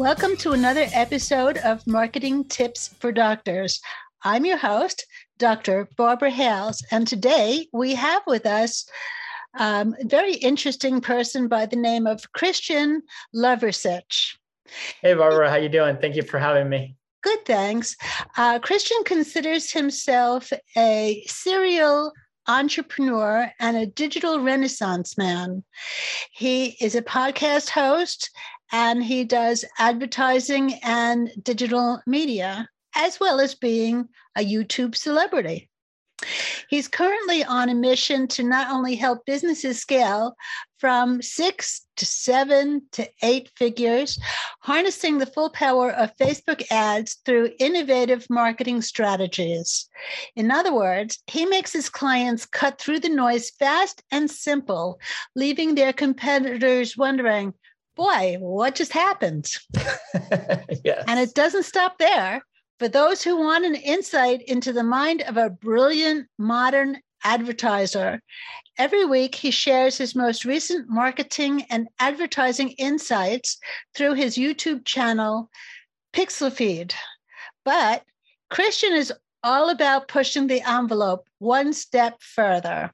Welcome to another episode of Marketing Tips for Doctors. I'm your host, Dr. Barbara Hales, and today we have with us um, a very interesting person by the name of Christian Lovricic. Hey, Barbara, how you doing? Thank you for having me. Good, thanks. Uh, Christian considers himself a serial entrepreneur and a digital renaissance man. He is a podcast host and he does advertising and digital media, as well as being a YouTube celebrity. He's currently on a mission to not only help businesses scale from six to seven to eight figures, harnessing the full power of Facebook ads through innovative marketing strategies. In other words, he makes his clients cut through the noise fast and simple, leaving their competitors wondering, boy, what just happened? yes. And it doesn't stop there. For those who want an insight into the mind of a brilliant modern advertiser, every week he shares his most recent marketing and advertising insights through his YouTube channel, Pixel Feed. But Christian is all about pushing the envelope one step further.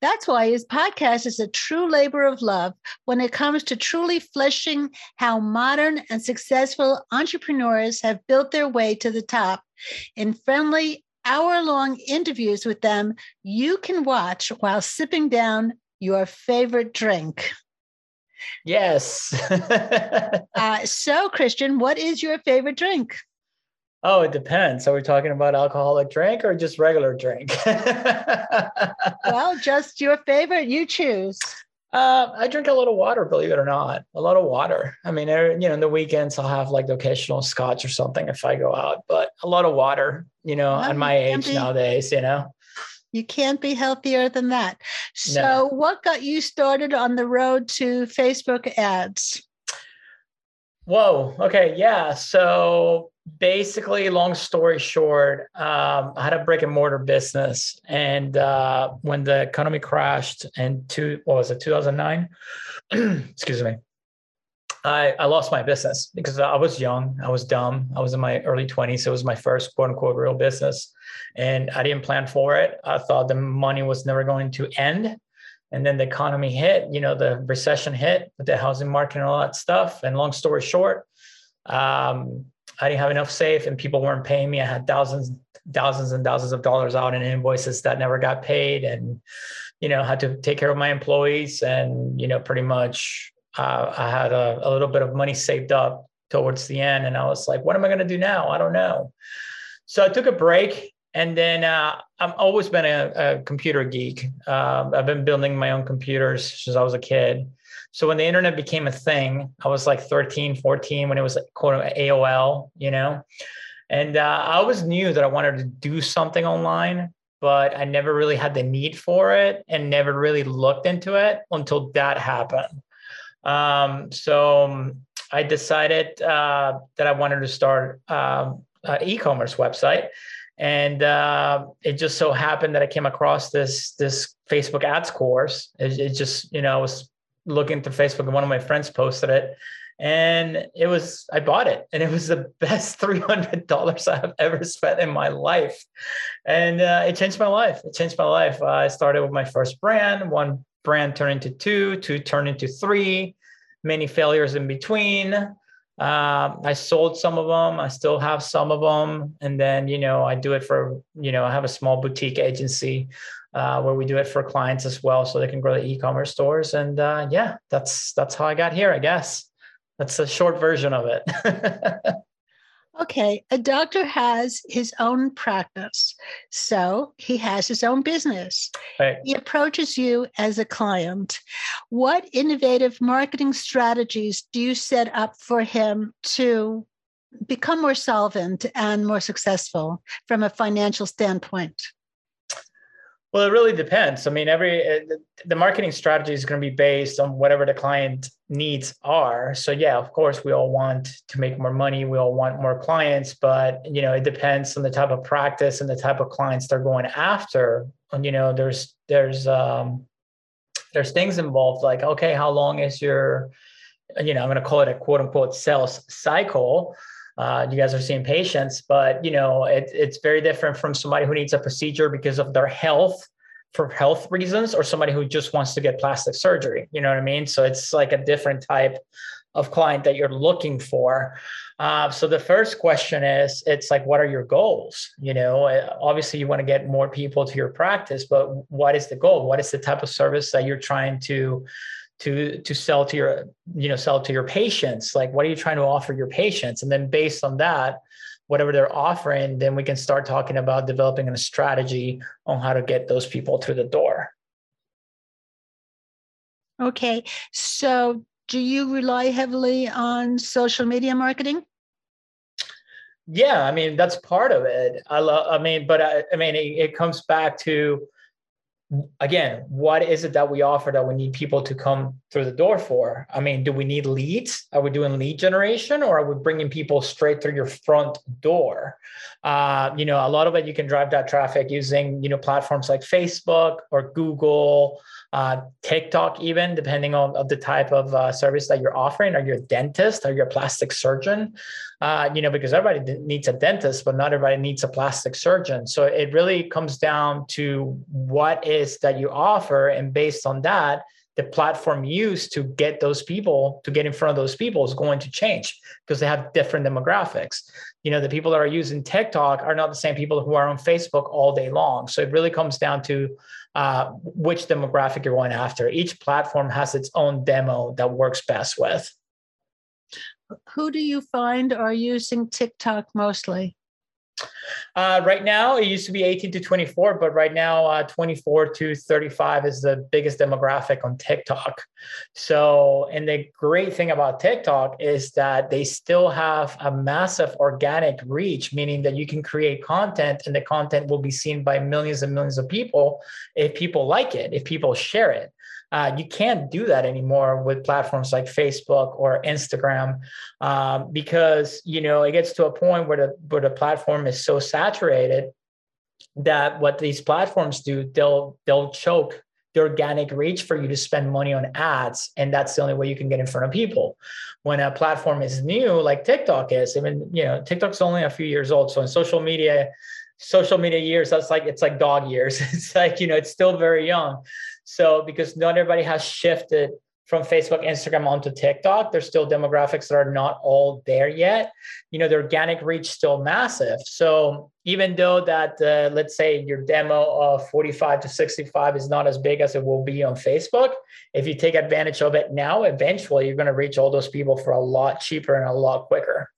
That's why his podcast is a true labor of love when it comes to truly fleshing how modern and successful entrepreneurs have built their way to the top. In friendly, hour long interviews with them, you can watch while sipping down your favorite drink. Yes. uh, so, Christian, what is your favorite drink? Oh, it depends. Are we talking about alcoholic drink or just regular drink? well, just your favorite. You choose. Uh, I drink a lot of water, believe it or not. A lot of water. I mean, you know, in the weekends I'll have like the occasional scotch or something if I go out, but a lot of water. You know, well, at my age be, nowadays, you know. You can't be healthier than that. So, no. what got you started on the road to Facebook ads? Whoa. Okay. Yeah. So basically, long story short, um, I had a brick and mortar business, and uh, when the economy crashed in two, what was it, two thousand nine? Excuse me. I, I lost my business because I was young, I was dumb, I was in my early 20s. It was my first quote unquote real business. And I didn't plan for it. I thought the money was never going to end. And then the economy hit, you know, the recession hit with the housing market and all that stuff. And long story short, um, I didn't have enough safe and people weren't paying me. I had thousands, thousands and thousands of dollars out in invoices that never got paid. And, you know, had to take care of my employees and, you know, pretty much uh, I had a, a little bit of money saved up towards the end. And I was like, what am I going to do now? I don't know. So I took a break and then uh, I've always been a, a computer geek. Uh, I've been building my own computers since I was a kid. So when the internet became a thing, I was like 13, 14 when it was like quote AOL, you know, and uh, I always knew that I wanted to do something online, but I never really had the need for it and never really looked into it until that happened. Um, so um, I decided uh, that I wanted to start um, an e-commerce website and uh, it just so happened that I came across this this Facebook ads course. It, it, just you know was looking through Facebook and one of my friends posted it, and it was I bought it, and it was the best three hundred dollars I have ever spent in my life, and uh, it changed my life. It changed my life. Uh, I started with my first brand. One brand turned into two, two turned into three. Many failures in between. Um, I sold some of them. I still have some of them. And then, you know, I do it for, you know, I have a small boutique agency uh, where we do it for clients as well, so they can grow the e-commerce stores. And uh, yeah, that's that's how I got here, I guess. That's a short version of it. Okay, a doctor has his own practice, so he has his own business. Right. He approaches you as a client. What innovative marketing strategies do you set up for him to become more solvent and more successful from a financial standpoint? Well, it really depends. I mean, every uh, the marketing strategy is going to be based on whatever the client needs are. So yeah, of course, we all want to make more money. We all want more clients, but you know, it depends on the type of practice and the type of clients they're going after. And you know, there's there's um there's things involved like okay, how long is your you know, I'm going to call it a quote unquote sales cycle uh, you guys are seeing patients, but you know it, it's very different from somebody who needs a procedure because of their health for health reasons or somebody who just wants to get plastic surgery. You know what I mean? So it's like a different type of client that you're looking for. Uh, so the first question is, it's like, what are your goals? You know, uh, obviously you want to get more people to your practice, but what is the goal? What is the type of service that you're trying to to to sell to your you know sell to your patients. Like what are you trying to offer your patients? And then based on that whatever they're offering then we can start talking about developing a strategy on how to get those people through the door. Okay. So do you rely heavily on social media marketing? Yeah i mean that's part of it. I love i mean but i, I mean it, it comes back to again, what is it that we offer that we need people to come through the door for? I mean, do we need leads? Are we doing lead generation or are we bringing people straight through your front door? Uh, you know, a lot of it you can drive that traffic using, you know, platforms like Facebook or Google, uh, TikTok, even depending on of the type of uh, service that you're offering. Are you a dentist? Are you a plastic surgeon? Uh, you know, because everybody needs a dentist, but not everybody needs a plastic surgeon. So it really comes down to what is that you offer, and based on that, the platform used to get those people to get in front of those people is going to change because they have different demographics. You know, the people that are using TikTok are not the same people who are on Facebook all day long. So it really comes down to uh, which demographic you're going after. Each platform has its own demo that works best with. Who do you find are using TikTok mostly? Uh, right now, it used to be 18 to 24, but right now, uh, 24 to 35 is the biggest demographic on TikTok. So, and the great thing about TikTok is that they still have a massive organic reach, meaning that you can create content and the content will be seen by millions and millions of people if people like it, if people share it. Uh, you can't do that anymore with platforms like Facebook or Instagram um, because you know it gets to a point where the where the platform is so saturated that what these platforms do they'll they'll choke the organic reach for you to spend money on ads and that's the only way you can get in front of people. When a platform is new like tiktok is i mean you know tiktok's only a few years old so in social media social media years that's like it's like dog years it's like you know it's still very young so because not everybody has shifted from Facebook, Instagram onto TikTok, there's still demographics that are not all there yet. You know, the organic reach still massive. So even though that, uh, let's say your demo of 45 to 65 is not as big as it will be on Facebook, if you take advantage of it now, eventually you're going to reach all those people for a lot cheaper and a lot quicker.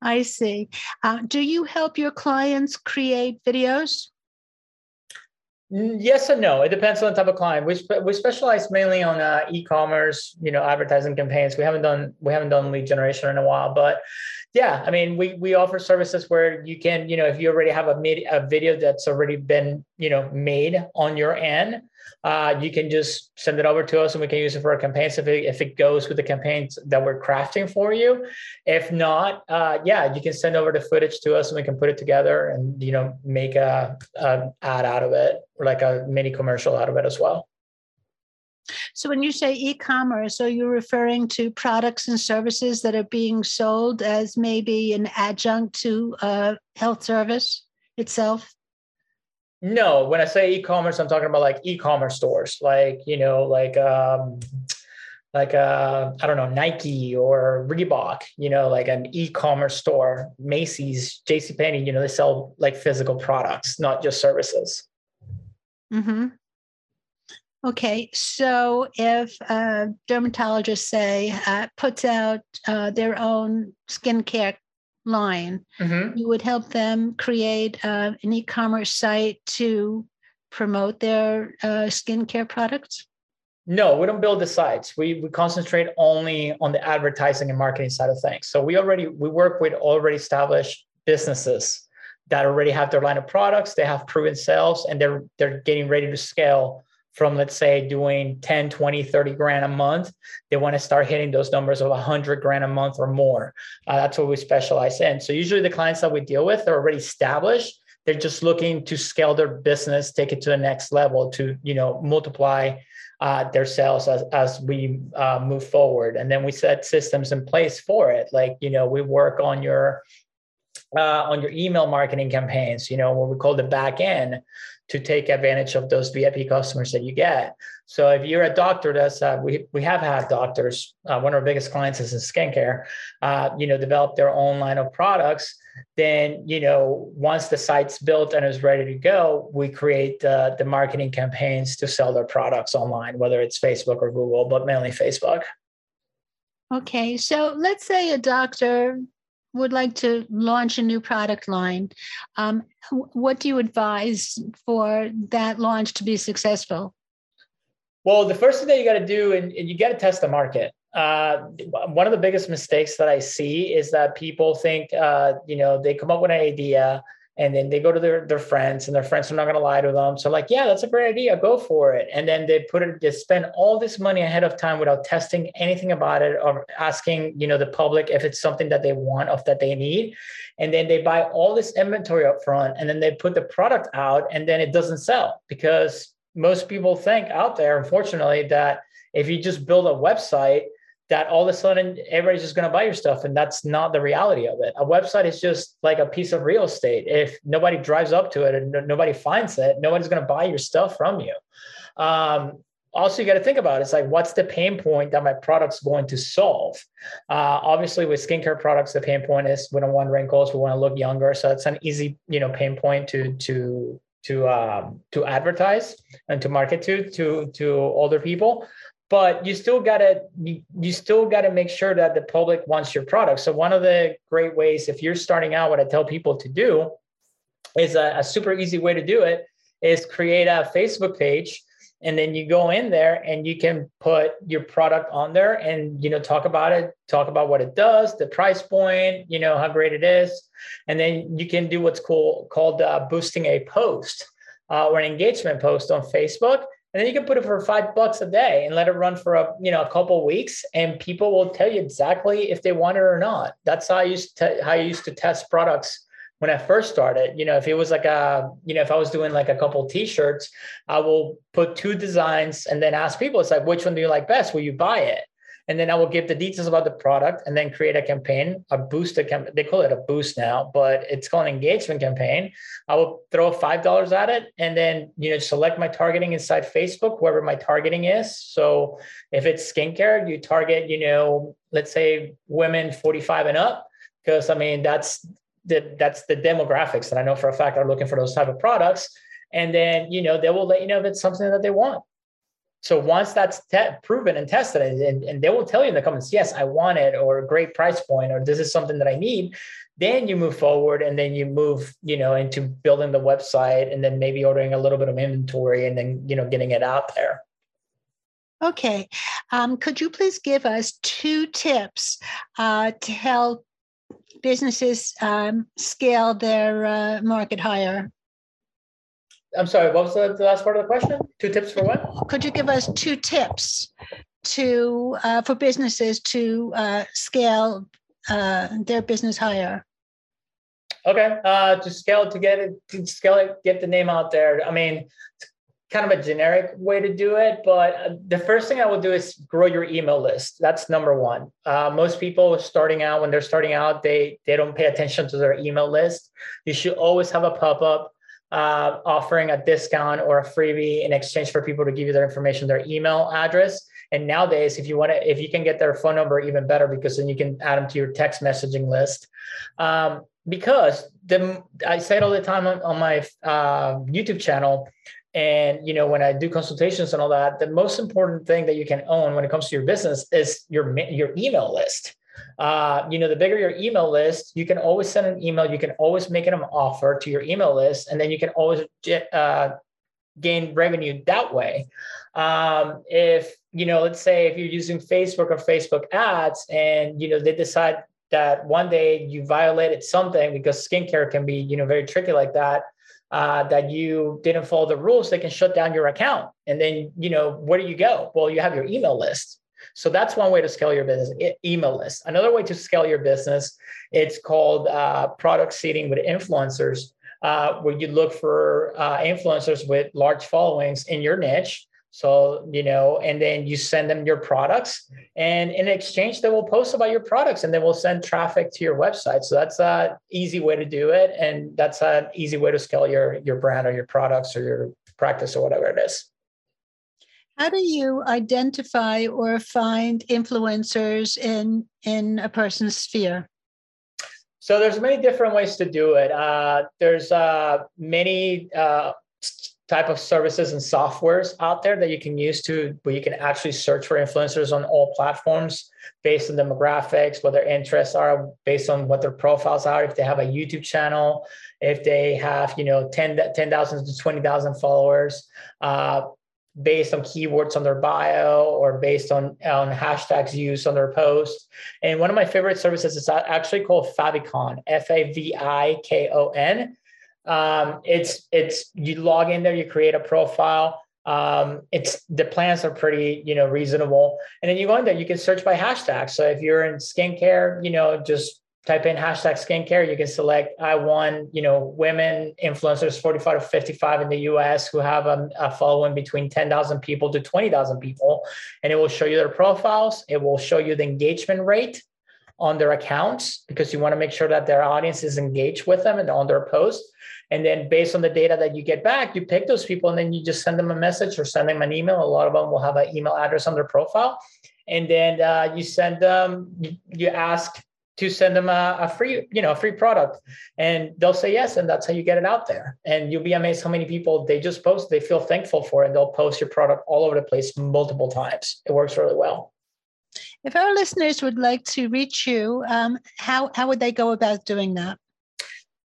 I see. Uh, do you help your clients create videos? Yes and no. It depends on the type of client. We spe- we specialize mainly on uh, e-commerce, you know, advertising campaigns. We haven't done we haven't done lead generation in a while, but yeah, I mean, we we offer services where you can, you know, if you already have a made a video that's already been, you know, made on your end, uh, you can just send it over to us and we can use it for our campaigns if it, if it goes with the campaigns that we're crafting for you. If not, uh, yeah, you can send over the footage to us and we can put it together and, you know, make a, a ad out of it or like a mini commercial out of it as well. So when you say e-commerce, are you referring to products and services that are being sold as maybe an adjunct to a health service itself? No, when I say e-commerce, I'm talking about like e-commerce stores, like you know, like um, like uh, I don't know, Nike or Reebok, you know, like an e-commerce store, Macy's, J.C. Penney, you know, they sell like physical products, not just services. Hmm. Okay, so if a dermatologist say uh, puts out uh, their own skincare line, mm-hmm. you would help them create uh, an e-commerce site to promote their uh, skincare products. No, we don't build the sites. We we concentrate only on the advertising and marketing side of things. So we already we work with already established businesses that already have their line of products, they have proven sales, and they're they're getting ready to scale from let's say doing 10 20 30 grand a month they want to start hitting those numbers of 100 grand a month or more. Uh, that's what we specialize in. So usually the clients that we deal with are already established. They're just looking to scale their business take it to the next level to you know multiply uh, their sales as, as we uh, move forward. And then we set systems in place for it. Like you know we work on your uh, on your email marketing campaigns you know what we call the back end to take advantage of those VIP customers that you get. So if you're a doctor, that's uh, we we have had doctors. Uh, one of our biggest clients is in skincare. Uh, you know, develop their own line of products. Then you know, once the site's built and is ready to go, we create the the marketing campaigns to sell their products online, whether it's Facebook or Google, but mainly Facebook. Okay, so let's say a doctor would like to launch a new product line, um, what do you advise for that launch to be successful? Well, the first thing that you got to do, and, and you got to test the market. Uh, one of the biggest mistakes that I see is that people think, uh, you know, they come up with an idea and then they go to their, their friends and their friends are not going to lie to them. So like yeah that's a great idea go for it. And then they put it they spend all this money ahead of time without testing anything about it or asking you know the public if it's something that they want or that they need. And then they buy all this inventory up front and then they put the product out and then it doesn't sell. Because most people think out there unfortunately that if you just build a website that all of a sudden everybody's just going to buy your stuff and that's not the reality of it. A website is just like a piece of real estate. If nobody drives up to it and nobody finds it nobody's going to buy your stuff from you. Um, also you got to think about it. it's like what's the pain point that my product's going to solve? Uh, obviously with skincare products the pain point is we don't want wrinkles we want to look younger. So it's an easy you know pain point to to to um, to advertise and to market to to to older people but you still gotta you, you still gotta make sure that the public wants your product. So one of the great ways if you're starting out what i tell people to do is a, a super easy way to do it is create a facebook page and then you go in there and you can put your product on there and you know talk about it talk about what it does the price point you know how great it is. And then you can do what's cool called uh, boosting a post uh, or an engagement post on facebook and then you can put it for five bucks a day and let it run for a you know a couple weeks and people will tell you exactly if they want it or not. That's how i used to how i used to test products when i first started. You know if it was like a you know if i was doing like a couple t-shirts i will put two designs and then ask people it's like which one do you like best? Will you buy it and then I will give the details about the product and then create a campaign, a campaign. They call it a boost now, but it's called an engagement campaign. I will throw five dollars at it and then you know select my targeting inside Facebook, whoever my targeting is. So if it's skincare, you target, you know, let's say women 45 and up, because I mean that's the that's the demographics that I know for a fact are looking for those type of products. And then you know they will let you know if it's something that they want. So once that's te- proven and tested, and, and they will tell you in the comments, yes, I want it, or great price point, or this is something that I need. Then you move forward, and then you move, you know, into building the website, and then maybe ordering a little bit of inventory, and then you know, getting it out there. Okay, um, could you please give us two tips uh, to help businesses um, scale their uh, market higher? I'm sorry, what was the, the, last part of the question? Two tips for what? Could you give us two tips to uh, for businesses to uh, scale uh, their business higher? Okay, uh, to scale to get it to scale it, get the name out there. I mean, kind of a generic way to do it, but uh, the first thing I would do is grow your email list. That's number one. Uh, most people starting out when they're starting out, they they don't pay attention to their email list. You should always have a pop up uh, offering a discount or a freebie in exchange for people to give you their information, their email address. And nowadays, if you want to, if you can get their phone number, even better, because then you can add them to your text messaging list. Um, because the I say it all the time on, on my uh, YouTube channel, and you know when I do consultations and all that, the most important thing that you can own when it comes to your business is your your email list uh, you know, the bigger your email list, you can always send an email. You can always make an offer to your email list, and then you can always uh, gain revenue that way. um, if you know let's say if you're using facebook or facebook ads and you know they decide that one day you violated something because skincare can be you know very tricky like that uh, that you didn't follow the rules they can shut down your account and then you know where do you go well you have your email list so that's one way to scale your business email list another way to scale your business it's called uh, product seeding with influencers uh, where you look for uh, influencers with large followings in your niche so, you know, and then you send them your products, and in exchange, they will post about your products and they will send traffic to your website. So that's a easy way to do it. And that's an easy way to scale your your brand or your products or your practice or whatever it is. How do you identify or find influencers in in a person's sphere? So there's many different ways to do it. Uh, there's uh, many uh, type of services and softwares out there that you can use to where you can actually search for influencers on all platforms based on demographics what their interests are based on what their profiles are if they have a youtube channel if they have you know 10,000 10, to 20,000 followers uh, based on keywords on their bio or based on, on hashtags used on their post. And one of my favorite services is actually called Favikon, F A V I K O N. Um, it's it's you log in there, you create a profile. Um, it's the plans are pretty you know reasonable, and then you go in there, you can search by hashtag. So if you're in skincare, you know just type in hashtag skincare. You can select I want you know women influencers 45 to 55 in the U.S. who have a, a following between 10,000 people to 20,000 people, and it will show you their profiles. It will show you the engagement rate on their accounts because you want to make sure that their audience is engaged with them and on their post. And then based on the data that you get back, you pick those people and then you just send them a message or send them an email. A lot of them will have an email address on their profile. And then uh, you send them, you, you ask to send them a, a, free, you know, a free product, and they'll say yes, and that's how you get it out there. And you'll be amazed how many people they just post, they feel thankful for, it, and they'll post your product all over the place multiple times. It works really well. If our listeners would like to reach you, um, how how would they go about doing that?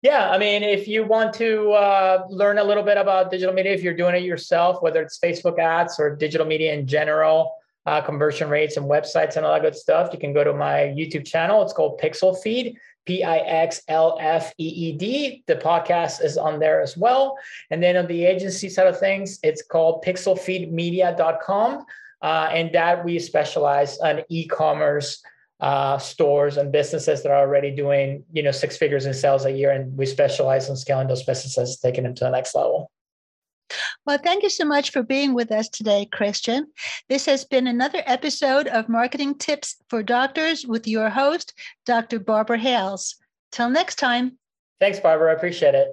Yeah, I mean, if you want to uh, learn a little bit about digital media, if you're doing it yourself, whether it's Facebook ads or digital media in general, uh, conversion rates and websites and all that good stuff, you can go to my YouTube channel. It's called Pixel Feed, P I X L F E E D. The podcast is on there as well. And then on the agency side of things, it's called pixelfeedmedia.com. Uh, and that we specialize on e-commerce uh, stores and businesses that are already doing you know six figures in sales a year and we specialize in scaling those businesses taking them to the next level well, thank you so much for being with us today, Christian. This has been another episode of Marketing Tips for Doctors with your host, Dr. Barbara Hales. Till next time. Thanks, Barbara. I appreciate it.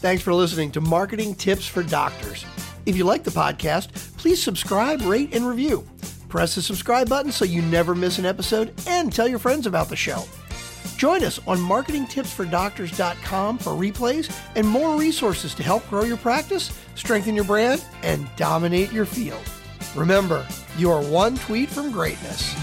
Thanks for listening to Marketing Tips for Doctors. If you like the podcast, please subscribe, rate, and review. Press the subscribe button so you never miss an episode and tell your friends about the show. Join us on marketingtipsfordoctors.com for replays and more resources to help grow your practice, strengthen your brand, and dominate your field. Remember, you are one tweet from greatness.